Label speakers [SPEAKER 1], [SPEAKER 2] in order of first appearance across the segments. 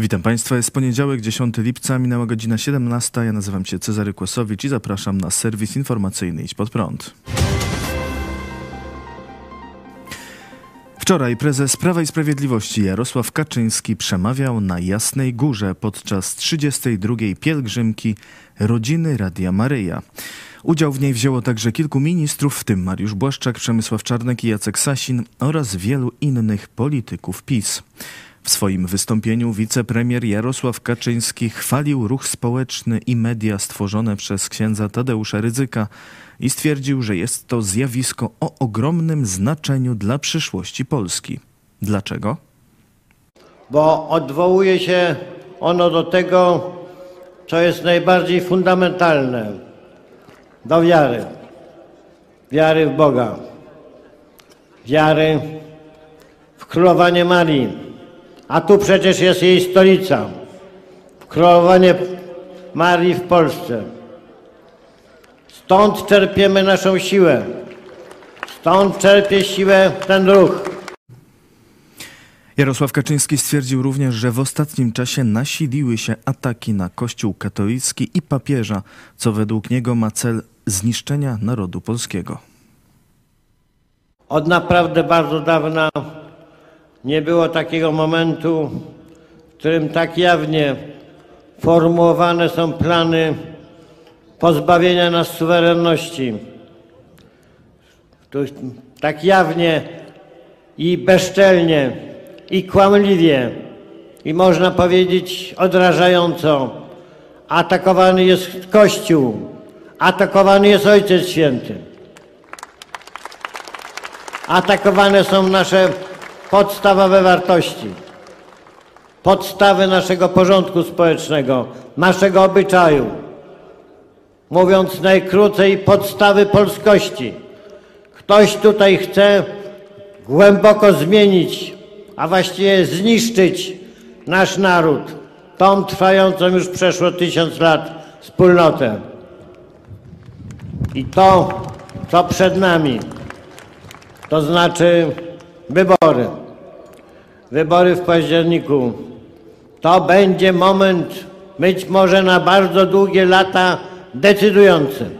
[SPEAKER 1] Witam Państwa. Jest poniedziałek, 10 lipca, minęła godzina 17. Ja nazywam się Cezary Kłosowicz i zapraszam na serwis informacyjny Idź Pod Prąd. Wczoraj prezes Prawa i Sprawiedliwości Jarosław Kaczyński przemawiał na Jasnej Górze podczas 32. pielgrzymki rodziny Radia Maryja. Udział w niej wzięło także kilku ministrów, w tym Mariusz Błaszczak, Przemysław Czarnek i Jacek Sasin oraz wielu innych polityków PiS. W swoim wystąpieniu wicepremier Jarosław Kaczyński chwalił ruch społeczny i media stworzone przez księdza Tadeusza Rydzyka i stwierdził, że jest to zjawisko o ogromnym znaczeniu dla przyszłości Polski. Dlaczego?
[SPEAKER 2] Bo odwołuje się ono do tego, co jest najbardziej fundamentalne do wiary. Wiary w Boga, wiary w królowanie Marii a tu przecież jest jej stolica. Królowanie Marii w Polsce. Stąd czerpiemy naszą siłę. Stąd czerpie siłę ten ruch.
[SPEAKER 1] Jarosław Kaczyński stwierdził również, że w ostatnim czasie nasiliły się ataki na Kościół katolicki i papieża, co według niego ma cel zniszczenia narodu polskiego.
[SPEAKER 2] Od naprawdę bardzo dawna nie było takiego momentu, w którym tak jawnie formułowane są plany pozbawienia nas suwerenności. Tak jawnie i bezczelnie i kłamliwie i można powiedzieć odrażająco atakowany jest Kościół, atakowany jest Ojciec Święty. Atakowane są nasze podstawowe wartości, podstawy naszego porządku społecznego, naszego obyczaju. Mówiąc najkrócej, podstawy polskości. Ktoś tutaj chce głęboko zmienić, a właściwie zniszczyć nasz naród, tą trwającą już przeszło tysiąc lat wspólnotę. I to, co przed nami, to znaczy wybory. Wybory w październiku. To będzie moment być może na bardzo długie lata decydujący.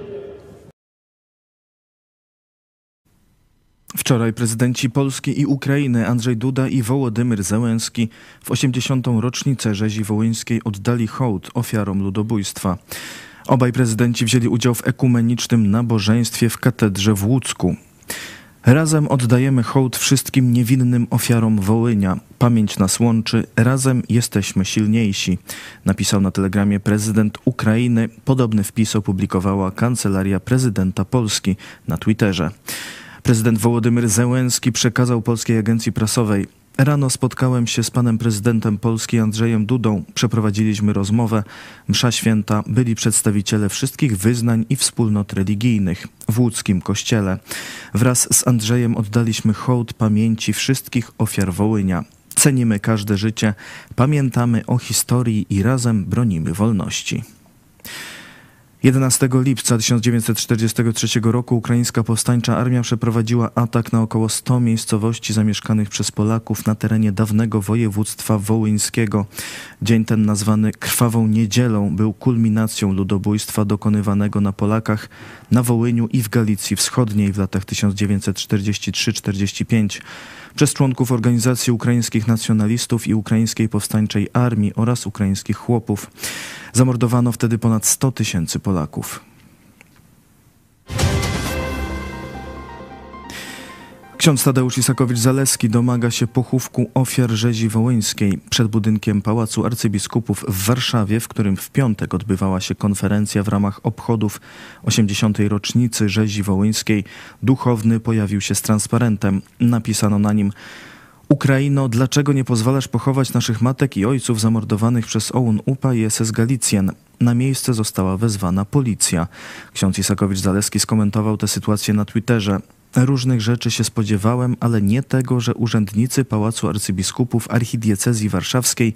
[SPEAKER 1] Wczoraj prezydenci Polski i Ukrainy Andrzej Duda i Wołodymyr Zełenski w 80. rocznicę rzezi wołyńskiej oddali hołd ofiarom ludobójstwa. Obaj prezydenci wzięli udział w ekumenicznym nabożeństwie w katedrze w Łódzku. Razem oddajemy hołd wszystkim niewinnym ofiarom Wołynia. Pamięć nas łączy, razem jesteśmy silniejsi, napisał na telegramie prezydent Ukrainy. Podobny wpis opublikowała Kancelaria Prezydenta Polski na Twitterze. Prezydent Wołodymyr Zełenski przekazał Polskiej Agencji Prasowej Rano spotkałem się z panem prezydentem Polski Andrzejem Dudą. Przeprowadziliśmy rozmowę. Msza święta byli przedstawiciele wszystkich wyznań i wspólnot religijnych w łódzkim kościele. Wraz z Andrzejem oddaliśmy hołd pamięci wszystkich ofiar Wołynia. Cenimy każde życie, pamiętamy o historii i razem bronimy wolności. 11 lipca 1943 roku ukraińska powstańcza armia przeprowadziła atak na około 100 miejscowości zamieszkanych przez Polaków na terenie dawnego województwa wołyńskiego. Dzień ten nazwany Krwawą Niedzielą był kulminacją ludobójstwa dokonywanego na Polakach na Wołyniu i w Galicji Wschodniej w latach 1943-45 przez członków organizacji ukraińskich nacjonalistów i ukraińskiej powstańczej armii oraz ukraińskich chłopów. Zamordowano wtedy ponad 100 tysięcy Polaków. Ksiądz Tadeusz Isakowicz-Zaleski domaga się pochówku ofiar rzezi wołyńskiej przed budynkiem Pałacu Arcybiskupów w Warszawie, w którym w piątek odbywała się konferencja w ramach obchodów 80. rocznicy rzezi wołyńskiej. Duchowny pojawił się z transparentem. Napisano na nim Ukraino, dlaczego nie pozwalasz pochować naszych matek i ojców zamordowanych przez OUN UPA i SS Galicjan? Na miejsce została wezwana policja. Ksiądz Isakowicz-Zaleski skomentował tę sytuację na Twitterze. Różnych rzeczy się spodziewałem, ale nie tego, że urzędnicy Pałacu Arcybiskupów Archidiecezji Warszawskiej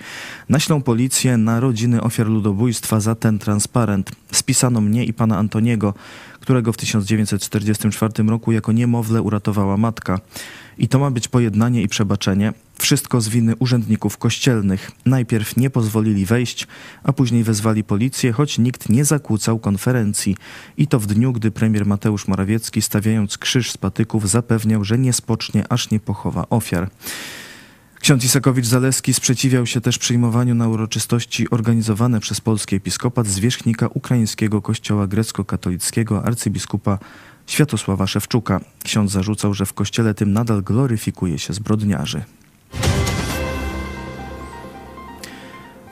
[SPEAKER 1] naślą policję na rodziny ofiar ludobójstwa za ten transparent. Spisano mnie i pana Antoniego, którego w 1944 roku jako niemowlę uratowała matka. I to ma być pojednanie i przebaczenie. Wszystko z winy urzędników kościelnych. Najpierw nie pozwolili wejść, a później wezwali policję, choć nikt nie zakłócał konferencji. I to w dniu, gdy premier Mateusz Morawiecki, stawiając krzyż z patyków, zapewniał, że nie spocznie, aż nie pochowa ofiar. Ksiądz Isakowicz-Zaleski sprzeciwiał się też przyjmowaniu na uroczystości organizowane przez polski episkopat zwierzchnika ukraińskiego kościoła grecko-katolickiego arcybiskupa Światosława Szewczuka. Ksiądz zarzucał, że w kościele tym nadal gloryfikuje się zbrodniarzy.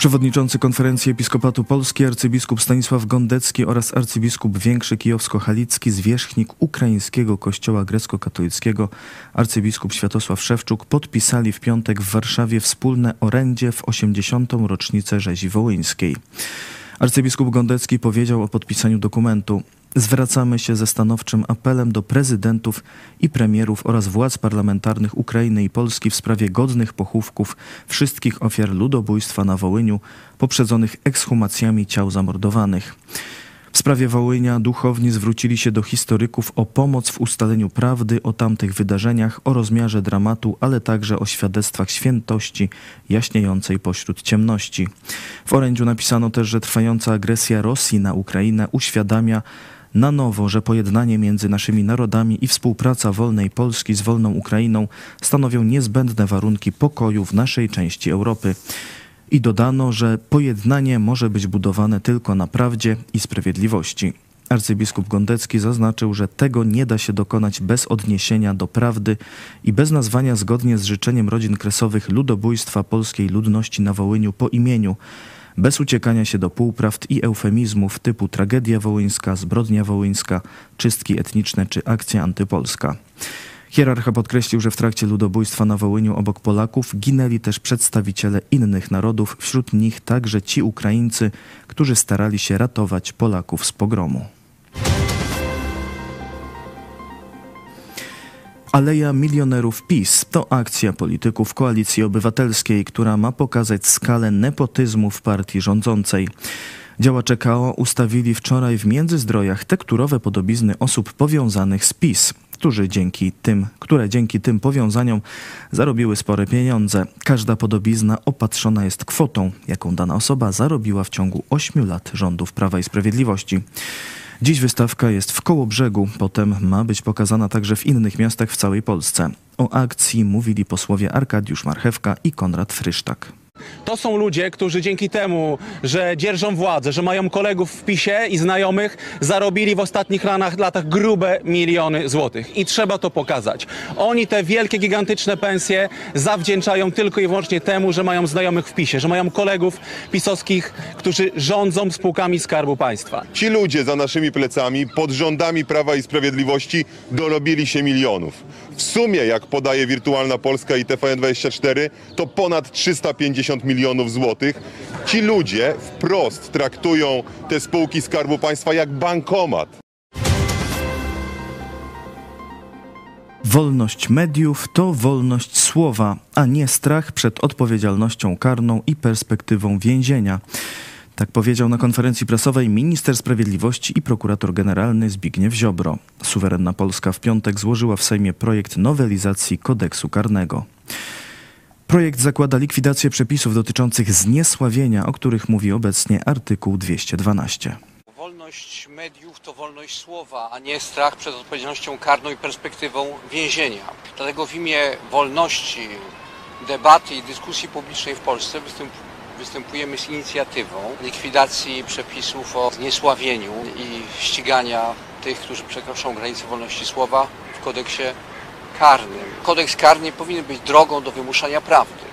[SPEAKER 1] Przewodniczący Konferencji Episkopatu Polski arcybiskup Stanisław Gondecki oraz arcybiskup Większy Kijowsko-Halicki zwierzchnik ukraińskiego kościoła grecko-katolickiego arcybiskup Światosław Szewczuk podpisali w piątek w Warszawie wspólne orędzie w 80. rocznicę rzezi wołyńskiej. Arcybiskup Gondecki powiedział o podpisaniu dokumentu. Zwracamy się ze stanowczym apelem do prezydentów i premierów oraz władz parlamentarnych Ukrainy i Polski w sprawie godnych pochówków wszystkich ofiar ludobójstwa na Wołyniu, poprzedzonych ekshumacjami ciał zamordowanych. W sprawie Wołynia duchowni zwrócili się do historyków o pomoc w ustaleniu prawdy o tamtych wydarzeniach, o rozmiarze dramatu, ale także o świadectwach świętości jaśniejącej pośród ciemności. W orędziu napisano też, że trwająca agresja Rosji na Ukrainę uświadamia, na nowo, że pojednanie między naszymi narodami i współpraca wolnej Polski z wolną Ukrainą stanowią niezbędne warunki pokoju w naszej części Europy. I dodano, że pojednanie może być budowane tylko na prawdzie i sprawiedliwości. Arcybiskup Gondecki zaznaczył, że tego nie da się dokonać bez odniesienia do prawdy i bez nazwania zgodnie z życzeniem rodzin kresowych ludobójstwa polskiej ludności na Wołyniu po imieniu, bez uciekania się do półprawd i eufemizmów typu tragedia wołyńska, zbrodnia wołyńska, czystki etniczne czy akcja antypolska. Hierarcha podkreślił, że w trakcie ludobójstwa na Wołyniu obok Polaków ginęli też przedstawiciele innych narodów, wśród nich także ci Ukraińcy, którzy starali się ratować Polaków z pogromu. Aleja Milionerów PiS to akcja polityków Koalicji Obywatelskiej, która ma pokazać skalę nepotyzmu w partii rządzącej. Działacze KO ustawili wczoraj w Międzyzdrojach tekturowe podobizny osób powiązanych z PiS którzy dzięki tym, które dzięki tym powiązaniom zarobiły spore pieniądze. Każda podobizna opatrzona jest kwotą, jaką dana osoba zarobiła w ciągu 8 lat rządów Prawa i Sprawiedliwości. Dziś wystawka jest w Kołobrzegu, potem ma być pokazana także w innych miastach w całej Polsce. O akcji mówili posłowie Arkadiusz Marchewka i Konrad Frysztak.
[SPEAKER 3] To są ludzie, którzy dzięki temu, że dzierżą władzę, że mają kolegów w PiSie i znajomych, zarobili w ostatnich latach grube miliony złotych. I trzeba to pokazać. Oni te wielkie, gigantyczne pensje zawdzięczają tylko i wyłącznie temu, że mają znajomych w PiSie, że mają kolegów pisowskich, którzy rządzą spółkami Skarbu Państwa.
[SPEAKER 4] Ci ludzie za naszymi plecami, pod rządami Prawa i Sprawiedliwości, dorobili się milionów. W sumie, jak podaje Wirtualna Polska i TVN24, to ponad 350 milionów złotych. Ci ludzie wprost traktują te spółki Skarbu Państwa jak bankomat.
[SPEAKER 1] Wolność mediów to wolność słowa, a nie strach przed odpowiedzialnością karną i perspektywą więzienia. Tak powiedział na konferencji prasowej minister sprawiedliwości i prokurator generalny Zbigniew Ziobro. Suwerenna Polska w piątek złożyła w Sejmie projekt nowelizacji kodeksu karnego. Projekt zakłada likwidację przepisów dotyczących zniesławienia, o których mówi obecnie artykuł 212.
[SPEAKER 5] Wolność mediów to wolność słowa, a nie strach przed odpowiedzialnością karną i perspektywą więzienia. Dlatego w imię wolności, debaty i dyskusji publicznej w Polsce występuje występujemy z inicjatywą likwidacji przepisów o zniesławieniu i ścigania tych, którzy przekroczą granice wolności słowa w kodeksie karnym. Kodeks karny powinien być drogą do wymuszania prawdy,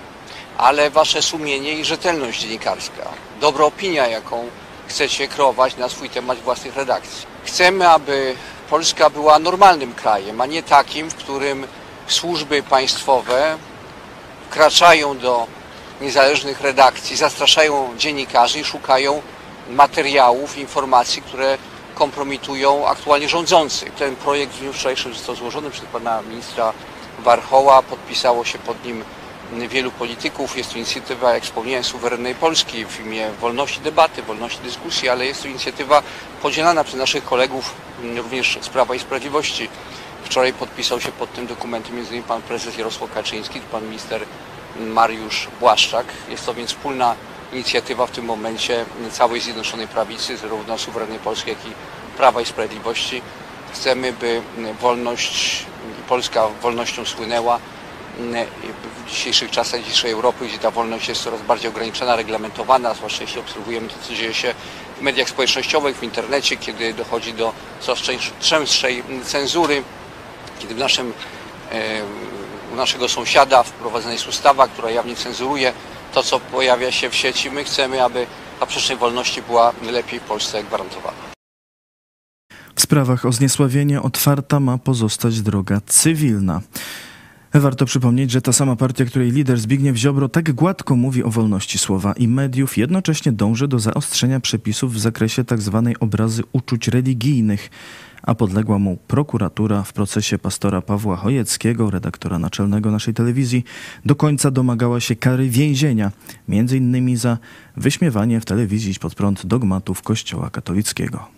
[SPEAKER 5] ale wasze sumienie i rzetelność dziennikarska, dobra opinia, jaką chcecie kreować na swój temat własnych redakcji. Chcemy, aby Polska była normalnym krajem, a nie takim, w którym służby państwowe wkraczają do niezależnych redakcji, zastraszają dziennikarzy i szukają materiałów, informacji, które kompromitują aktualnie rządzących. Ten projekt w dniu wczorajszym został złożony przez pana ministra Warchoła, podpisało się pod nim wielu polityków. Jest to inicjatywa, jak wspomniałem, suwerennej Polski w imię wolności debaty, wolności dyskusji, ale jest to inicjatywa podzielana przez naszych kolegów również z Prawa i Sprawiedliwości. Wczoraj podpisał się pod tym dokumentem m.in. pan prezes Jarosław Kaczyński, pan minister Mariusz Błaszczak. Jest to więc wspólna inicjatywa w tym momencie całej Zjednoczonej Prawicy, zarówno suwerennej Polski, jak i Prawa i Sprawiedliwości. Chcemy, by wolność, Polska wolnością słynęła w dzisiejszych czasach dzisiejszej Europy, gdzie ta wolność jest coraz bardziej ograniczona, reglamentowana, zwłaszcza jeśli obserwujemy to, co dzieje się w mediach społecznościowych, w internecie, kiedy dochodzi do coraz częstszej cenzury, kiedy w naszym, u naszego sąsiada wprowadzona jest ustawa, która jawnie cenzuruje to, co pojawia się w sieci. My chcemy, aby ta przestrzeń wolności była lepiej w Polsce gwarantowana.
[SPEAKER 1] W sprawach o zniesławienie otwarta ma pozostać droga cywilna. Warto przypomnieć, że ta sama partia, której lider Zbigniew Ziobro tak gładko mówi o wolności słowa i mediów, jednocześnie dąży do zaostrzenia przepisów w zakresie tzw. Tak obrazy uczuć religijnych, a podległa mu prokuratura w procesie pastora Pawła Chojeckiego, redaktora naczelnego naszej telewizji, do końca domagała się kary więzienia, między innymi za wyśmiewanie w telewizji pod prąd dogmatów Kościoła katolickiego.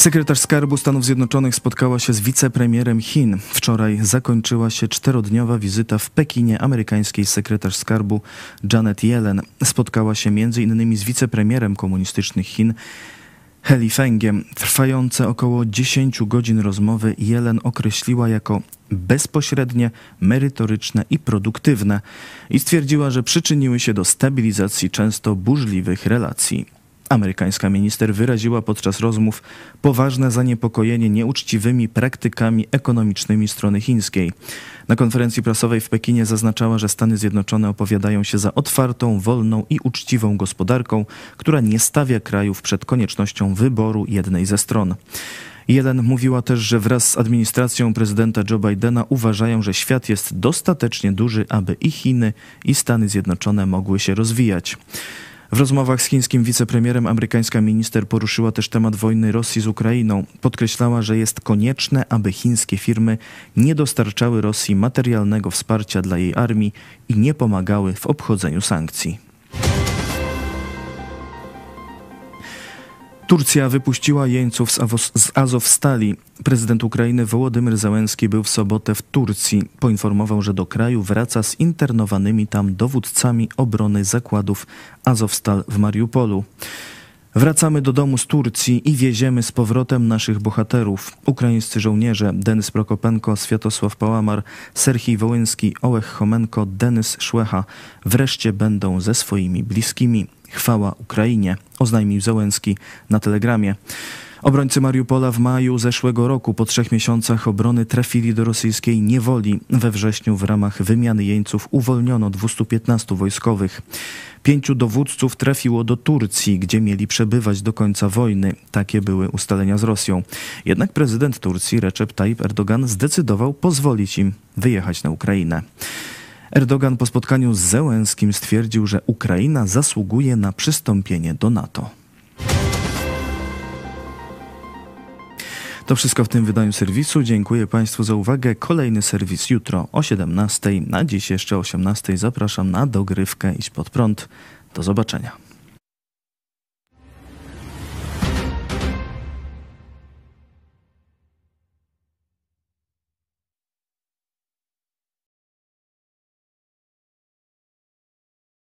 [SPEAKER 1] Sekretarz Skarbu Stanów Zjednoczonych spotkała się z wicepremierem Chin. Wczoraj zakończyła się czterodniowa wizyta w Pekinie amerykańskiej sekretarz Skarbu Janet Yellen. Spotkała się m.in. z wicepremierem komunistycznych Chin Heli Fengiem. Trwające około 10 godzin rozmowy Yellen określiła jako bezpośrednie, merytoryczne i produktywne i stwierdziła, że przyczyniły się do stabilizacji często burzliwych relacji. Amerykańska minister wyraziła podczas rozmów poważne zaniepokojenie nieuczciwymi praktykami ekonomicznymi strony chińskiej. Na konferencji prasowej w Pekinie zaznaczała, że Stany Zjednoczone opowiadają się za otwartą, wolną i uczciwą gospodarką, która nie stawia krajów przed koniecznością wyboru jednej ze stron. Jeden mówiła też, że wraz z administracją prezydenta Joe Bidena uważają, że świat jest dostatecznie duży, aby i Chiny, i Stany Zjednoczone mogły się rozwijać. W rozmowach z chińskim wicepremierem amerykańska minister poruszyła też temat wojny Rosji z Ukrainą. Podkreślała, że jest konieczne, aby chińskie firmy nie dostarczały Rosji materialnego wsparcia dla jej armii i nie pomagały w obchodzeniu sankcji. Turcja wypuściła jeńców z Azowstali. Prezydent Ukrainy Wołodymyr Załęski był w sobotę w Turcji. Poinformował, że do kraju wraca z internowanymi tam dowódcami obrony zakładów Azowstal w Mariupolu. Wracamy do domu z Turcji i wieziemy z powrotem naszych bohaterów. Ukraińscy żołnierze Denys Prokopenko, Światosław Pałamar, Serhii Wołyński, Ołech Chomenko, Denys Szłecha wreszcie będą ze swoimi bliskimi. Chwała Ukrainie, oznajmił Załęski na telegramie. Obrońcy Mariupola w maju zeszłego roku po trzech miesiącach obrony trafili do rosyjskiej niewoli. We wrześniu w ramach wymiany jeńców uwolniono 215 wojskowych. Pięciu dowódców trafiło do Turcji, gdzie mieli przebywać do końca wojny. Takie były ustalenia z Rosją. Jednak prezydent Turcji Recep Tayyip Erdogan zdecydował pozwolić im wyjechać na Ukrainę. Erdogan po spotkaniu z Zełenskim stwierdził, że Ukraina zasługuje na przystąpienie do NATO. To wszystko w tym wydaniu serwisu. Dziękuję Państwu za uwagę. Kolejny serwis jutro o 17. Na dziś jeszcze o 18. Zapraszam na dogrywkę Iść pod prąd. Do zobaczenia.